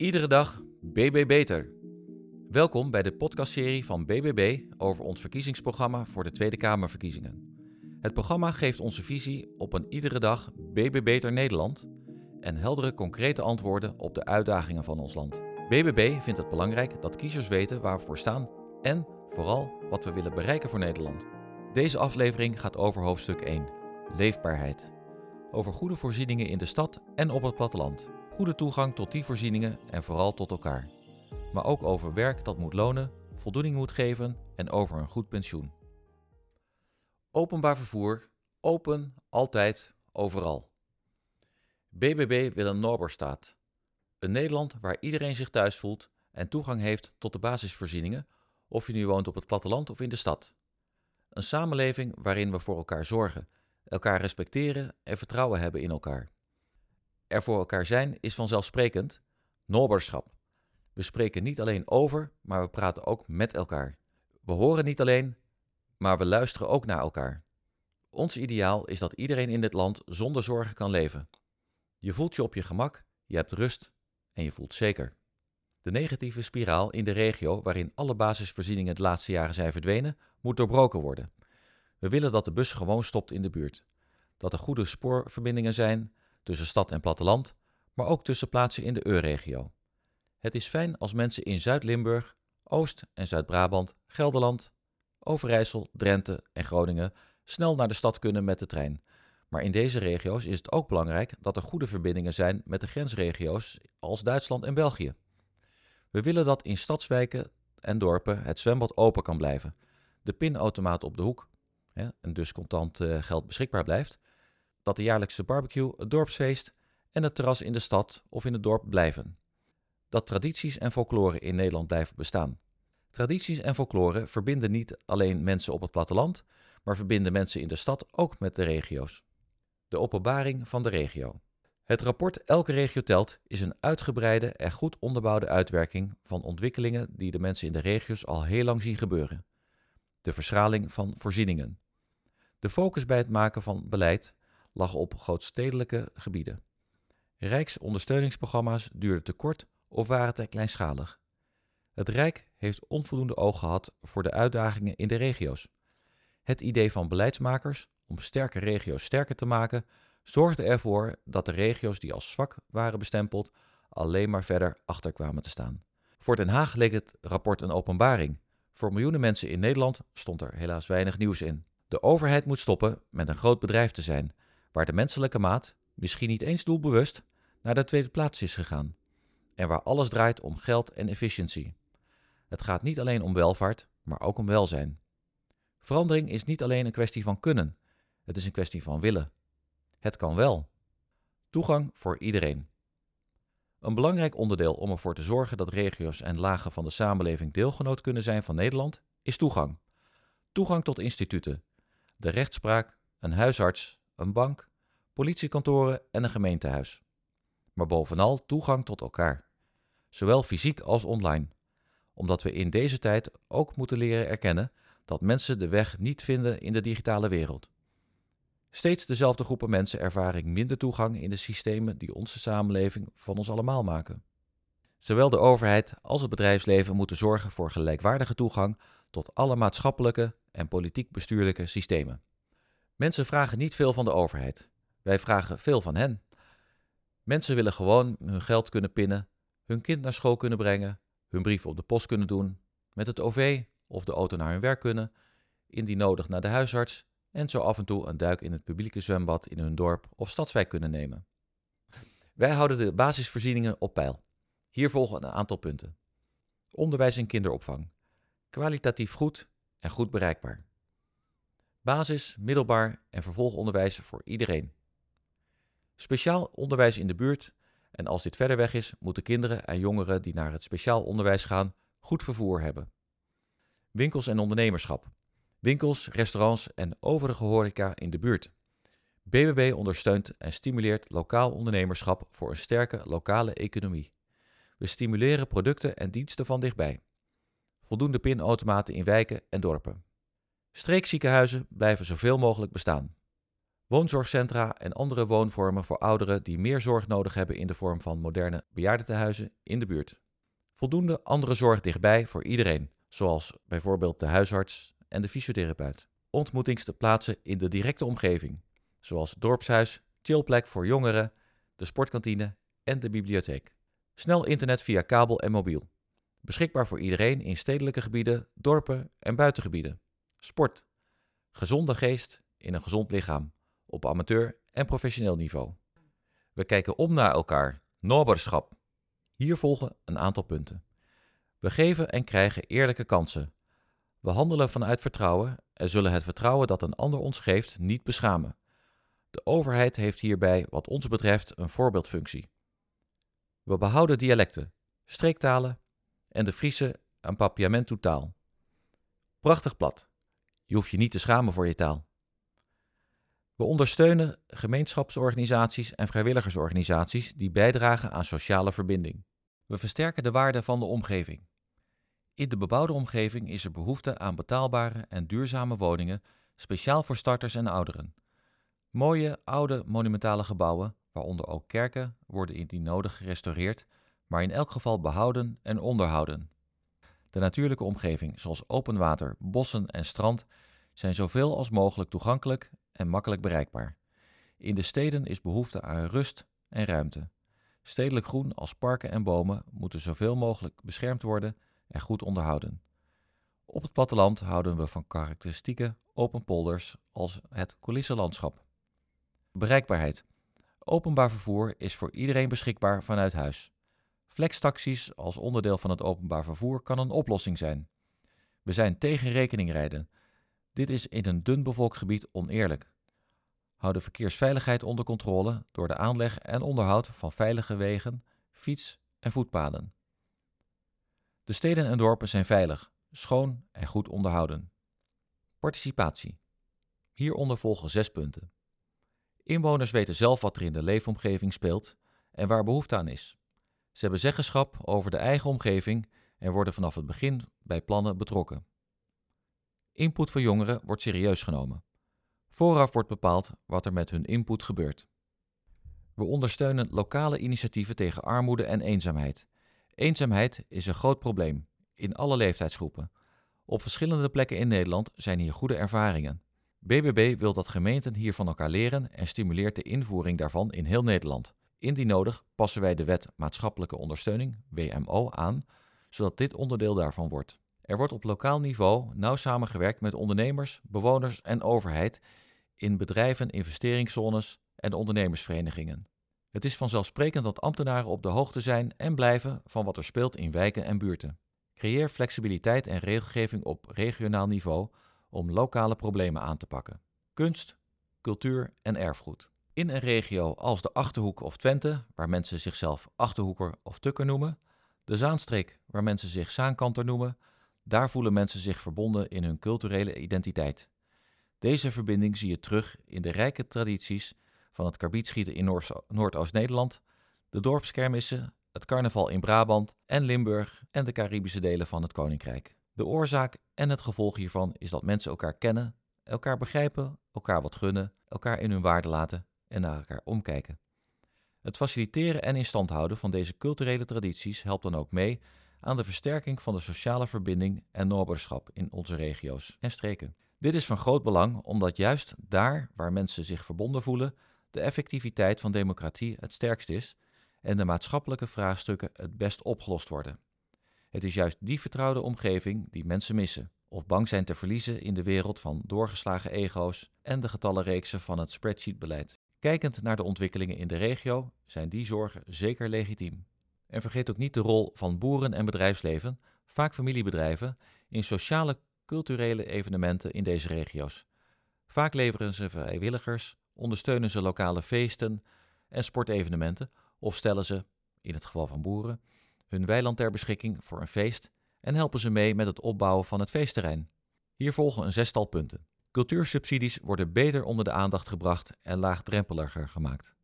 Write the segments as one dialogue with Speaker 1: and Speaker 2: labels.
Speaker 1: Iedere dag BB Beter. Welkom bij de podcastserie van BBB over ons verkiezingsprogramma voor de Tweede Kamerverkiezingen. Het programma geeft onze visie op een iedere dag BB Beter Nederland en heldere concrete antwoorden op de uitdagingen van ons land. BBB vindt het belangrijk dat kiezers weten waar we voor staan en vooral wat we willen bereiken voor Nederland. Deze aflevering gaat over hoofdstuk 1, leefbaarheid. Over goede voorzieningen in de stad en op het platteland. Goede toegang tot die voorzieningen en vooral tot elkaar. Maar ook over werk dat moet lonen, voldoening moet geven en over een goed pensioen. Openbaar vervoer, open, altijd, overal. BBB wil een Noorderstaat. Een Nederland waar iedereen zich thuis voelt en toegang heeft tot de basisvoorzieningen, of je nu woont op het platteland of in de stad. Een samenleving waarin we voor elkaar zorgen, elkaar respecteren en vertrouwen hebben in elkaar. Er voor elkaar zijn is vanzelfsprekend noberschap. We spreken niet alleen over, maar we praten ook met elkaar. We horen niet alleen, maar we luisteren ook naar elkaar. Ons ideaal is dat iedereen in dit land zonder zorgen kan leven. Je voelt je op je gemak, je hebt rust en je voelt zeker. De negatieve spiraal in de regio waarin alle basisvoorzieningen de laatste jaren zijn verdwenen, moet doorbroken worden. We willen dat de bus gewoon stopt in de buurt. Dat er goede spoorverbindingen zijn tussen stad en platteland, maar ook tussen plaatsen in de EU-regio. Het is fijn als mensen in Zuid-Limburg, Oost- en Zuid-Brabant, Gelderland, Overijssel, Drenthe en Groningen snel naar de stad kunnen met de trein. Maar in deze regio's is het ook belangrijk dat er goede verbindingen zijn met de grensregio's als Duitsland en België. We willen dat in stadswijken en dorpen het zwembad open kan blijven, de pinautomaat op de hoek en dus contant uh, geld beschikbaar blijft, dat de jaarlijkse barbecue, het dorpsfeest en het terras in de stad of in het dorp blijven. Dat tradities en folklore in Nederland blijven bestaan. Tradities en folklore verbinden niet alleen mensen op het platteland, maar verbinden mensen in de stad ook met de regio's. De openbaring van de regio. Het rapport Elke regio telt is een uitgebreide en goed onderbouwde uitwerking van ontwikkelingen die de mensen in de regio's al heel lang zien gebeuren. De verschraling van voorzieningen. De focus bij het maken van beleid lag op grootstedelijke gebieden. Rijksondersteuningsprogramma's duurden te kort of waren te kleinschalig. Het Rijk heeft onvoldoende oog gehad voor de uitdagingen in de regio's. Het idee van beleidsmakers om sterke regio's sterker te maken zorgde ervoor dat de regio's die als zwak waren bestempeld alleen maar verder achter kwamen te staan. Voor Den Haag leek het rapport een openbaring. Voor miljoenen mensen in Nederland stond er helaas weinig nieuws in. De overheid moet stoppen met een groot bedrijf te zijn, waar de menselijke maat, misschien niet eens doelbewust, naar de tweede plaats is gegaan. En waar alles draait om geld en efficiëntie. Het gaat niet alleen om welvaart, maar ook om welzijn. Verandering is niet alleen een kwestie van kunnen, het is een kwestie van willen. Het kan wel. Toegang voor iedereen. Een belangrijk onderdeel om ervoor te zorgen dat regio's en lagen van de samenleving deelgenoot kunnen zijn van Nederland is toegang. Toegang tot instituten, de rechtspraak, een huisarts, een bank, politiekantoren en een gemeentehuis. Maar bovenal toegang tot elkaar, zowel fysiek als online, omdat we in deze tijd ook moeten leren erkennen dat mensen de weg niet vinden in de digitale wereld. Steeds dezelfde groepen mensen ervaren minder toegang in de systemen die onze samenleving van ons allemaal maken. Zowel de overheid als het bedrijfsleven moeten zorgen voor gelijkwaardige toegang tot alle maatschappelijke en politiek-bestuurlijke systemen. Mensen vragen niet veel van de overheid. Wij vragen veel van hen. Mensen willen gewoon hun geld kunnen pinnen, hun kind naar school kunnen brengen, hun brief op de post kunnen doen, met het OV of de auto naar hun werk kunnen, indien nodig naar de huisarts en zo af en toe een duik in het publieke zwembad in hun dorp of stadswijk kunnen nemen. Wij houden de basisvoorzieningen op peil. Hier volgen een aantal punten. Onderwijs en kinderopvang. Kwalitatief goed en goed bereikbaar. Basis, middelbaar en vervolgonderwijs voor iedereen. Speciaal onderwijs in de buurt en als dit verder weg is, moeten kinderen en jongeren die naar het speciaal onderwijs gaan goed vervoer hebben. Winkels en ondernemerschap. Winkels, restaurants en overige horeca in de buurt. BBB ondersteunt en stimuleert lokaal ondernemerschap voor een sterke lokale economie. We stimuleren producten en diensten van dichtbij. Voldoende pinautomaten in wijken en dorpen. Streekziekenhuizen blijven zoveel mogelijk bestaan. woonzorgcentra en andere woonvormen voor ouderen die meer zorg nodig hebben in de vorm van moderne bejaardentehuizen in de buurt. Voldoende andere zorg dichtbij voor iedereen, zoals bijvoorbeeld de huisarts en de fysiotherapeut. Ontmoetingsplaatsen in de directe omgeving, zoals dorpshuis, chillplek voor jongeren, de sportkantine en de bibliotheek. Snel internet via kabel en mobiel. Beschikbaar voor iedereen in stedelijke gebieden, dorpen en buitengebieden. Sport. Gezonde geest in een gezond lichaam, op amateur en professioneel niveau. We kijken om naar elkaar, noberschap. Hier volgen een aantal punten. We geven en krijgen eerlijke kansen. We handelen vanuit vertrouwen en zullen het vertrouwen dat een ander ons geeft niet beschamen. De overheid heeft hierbij, wat ons betreft, een voorbeeldfunctie. We behouden dialecten, streektalen en de Friese een papiamentu taal. Prachtig plat. Je hoeft je niet te schamen voor je taal. We ondersteunen gemeenschapsorganisaties en vrijwilligersorganisaties die bijdragen aan sociale verbinding. We versterken de waarde van de omgeving. In de bebouwde omgeving is er behoefte aan betaalbare en duurzame woningen, speciaal voor starters en ouderen. Mooie, oude, monumentale gebouwen, waaronder ook kerken, worden indien nodig gerestaureerd, maar in elk geval behouden en onderhouden. De natuurlijke omgeving, zoals open water, bossen en strand, zijn zoveel als mogelijk toegankelijk en makkelijk bereikbaar. In de steden is behoefte aan rust en ruimte. Stedelijk groen als parken en bomen moeten zoveel mogelijk beschermd worden en goed onderhouden. Op het platteland houden we van karakteristieke open polders als het coulissenlandschap. Bereikbaarheid. Openbaar vervoer is voor iedereen beschikbaar vanuit huis. Flextaxis als onderdeel van het openbaar vervoer kan een oplossing zijn. We zijn tegen rekeningrijden. Dit is in een dun bevolkt gebied oneerlijk. Hou de verkeersveiligheid onder controle door de aanleg en onderhoud van veilige wegen, fiets- en voetpaden. De steden en dorpen zijn veilig, schoon en goed onderhouden. Participatie. Hieronder volgen zes punten. Inwoners weten zelf wat er in de leefomgeving speelt en waar behoefte aan is. Ze hebben zeggenschap over de eigen omgeving en worden vanaf het begin bij plannen betrokken. Input van jongeren wordt serieus genomen. Vooraf wordt bepaald wat er met hun input gebeurt. We ondersteunen lokale initiatieven tegen armoede en eenzaamheid. Eenzaamheid is een groot probleem, in alle leeftijdsgroepen. Op verschillende plekken in Nederland zijn hier goede ervaringen. BBB wil dat gemeenten hier van elkaar leren en stimuleert de invoering daarvan in heel Nederland. Indien nodig passen wij de wet maatschappelijke ondersteuning, WMO, aan, zodat dit onderdeel daarvan wordt. Er wordt op lokaal niveau nauw samengewerkt met ondernemers, bewoners en overheid in bedrijven, investeringszones en ondernemersverenigingen. Het is vanzelfsprekend dat ambtenaren op de hoogte zijn en blijven van wat er speelt in wijken en buurten. Creëer flexibiliteit en regelgeving op regionaal niveau om lokale problemen aan te pakken. Kunst, cultuur en erfgoed. In een regio als de Achterhoek of Twente, waar mensen zichzelf Achterhoeker of Tukker noemen, de Zaanstreek, waar mensen zich Zaankanter noemen, daar voelen mensen zich verbonden in hun culturele identiteit. Deze verbinding zie je terug in de rijke tradities van het karbietschieten in Noordoost-Nederland, de dorpskermissen, het carnaval in Brabant en Limburg en de Caribische delen van het Koninkrijk. De oorzaak en het gevolg hiervan is dat mensen elkaar kennen, elkaar begrijpen, elkaar wat gunnen, elkaar in hun waarde laten en naar elkaar omkijken. Het faciliteren en instand houden van deze culturele tradities helpt dan ook mee aan de versterking van de sociale verbinding en noberschap in onze regio's en streken. Dit is van groot belang omdat juist daar waar mensen zich verbonden voelen, de effectiviteit van democratie het sterkst is en de maatschappelijke vraagstukken het best opgelost worden. Het is juist die vertrouwde omgeving die mensen missen of bang zijn te verliezen in de wereld van doorgeslagen ego's en de getallenreeksen van het spreadsheetbeleid. Kijkend naar de ontwikkelingen in de regio zijn die zorgen zeker legitiem. En vergeet ook niet de rol van boeren en bedrijfsleven, vaak familiebedrijven, in sociale culturele evenementen in deze regio's. Vaak leveren ze vrijwilligers, ondersteunen ze lokale feesten en sportevenementen of stellen ze, in het geval van boeren, hun weiland ter beschikking voor een feest en helpen ze mee met het opbouwen van het feestterrein. Hier volgen een zestal punten. Cultuursubsidies worden beter onder de aandacht gebracht en laagdrempeliger gemaakt.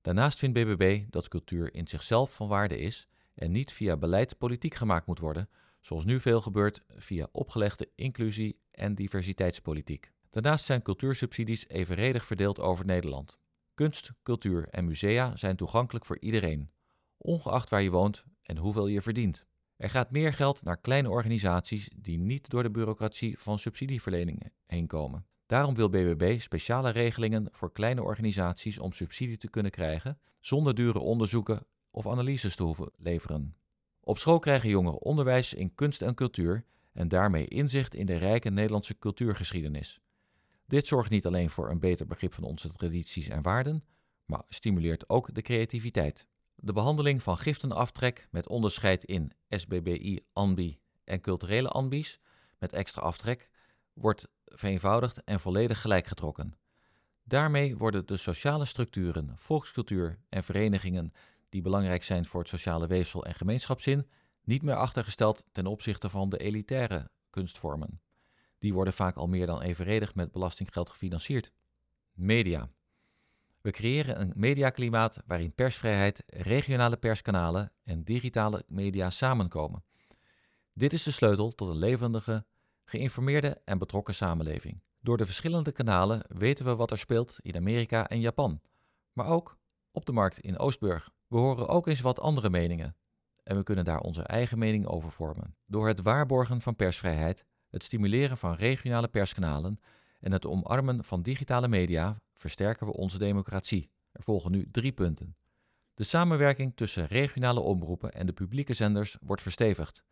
Speaker 1: Daarnaast vindt BBB dat cultuur in zichzelf van waarde is en niet via beleid politiek gemaakt moet worden, zoals nu veel gebeurt via opgelegde inclusie- en diversiteitspolitiek. Daarnaast zijn cultuursubsidies evenredig verdeeld over Nederland. Kunst, cultuur en musea zijn toegankelijk voor iedereen, ongeacht waar je woont en hoeveel je verdient. Er gaat meer geld naar kleine organisaties die niet door de bureaucratie van subsidieverlening heen komen. Daarom wil BBB speciale regelingen voor kleine organisaties om subsidie te kunnen krijgen, zonder dure onderzoeken of analyses te hoeven leveren. Op school krijgen jongeren onderwijs in kunst en cultuur en daarmee inzicht in de rijke Nederlandse cultuurgeschiedenis. Dit zorgt niet alleen voor een beter begrip van onze tradities en waarden, maar stimuleert ook de creativiteit. De behandeling van giftenaftrek met onderscheid in SBBI, ANBI en culturele ANBI's met extra aftrek wordt vereenvoudigd en volledig gelijkgetrokken. Daarmee worden de sociale structuren, volkscultuur en verenigingen die belangrijk zijn voor het sociale weefsel en gemeenschapszin niet meer achtergesteld ten opzichte van de elitaire kunstvormen. Die worden vaak al meer dan evenredig met belastinggeld gefinancierd. Media. We creëren een mediaklimaat waarin persvrijheid, regionale perskanalen en digitale media samenkomen. Dit is de sleutel tot een levendige, geïnformeerde en betrokken samenleving. Door de verschillende kanalen weten we wat er speelt in Amerika en Japan, maar ook op de markt in Oostburg. We horen ook eens wat andere meningen en we kunnen daar onze eigen mening over vormen. Door het waarborgen van persvrijheid, het stimuleren van regionale perskanalen en het omarmen van digitale media versterken we onze democratie. Er volgen nu drie punten. De samenwerking tussen regionale omroepen en de publieke zenders wordt verstevigd.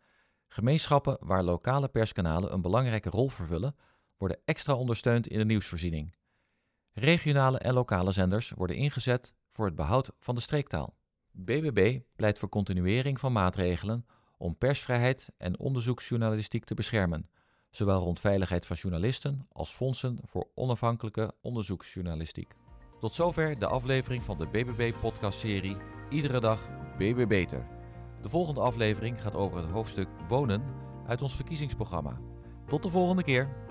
Speaker 1: Gemeenschappen waar lokale perskanalen een belangrijke rol vervullen, worden extra ondersteund in de nieuwsvoorziening. Regionale en lokale zenders worden ingezet voor het behoud van de streektaal. BBB pleit voor continuering van maatregelen om persvrijheid en onderzoeksjournalistiek te beschermen, zowel rond veiligheid van journalisten als fondsen voor onafhankelijke onderzoeksjournalistiek. Tot zover de aflevering van de BBB-podcastserie Iedere dag BB Beter. De volgende aflevering gaat over het hoofdstuk Wonen uit ons verkiezingsprogramma. Tot de volgende keer.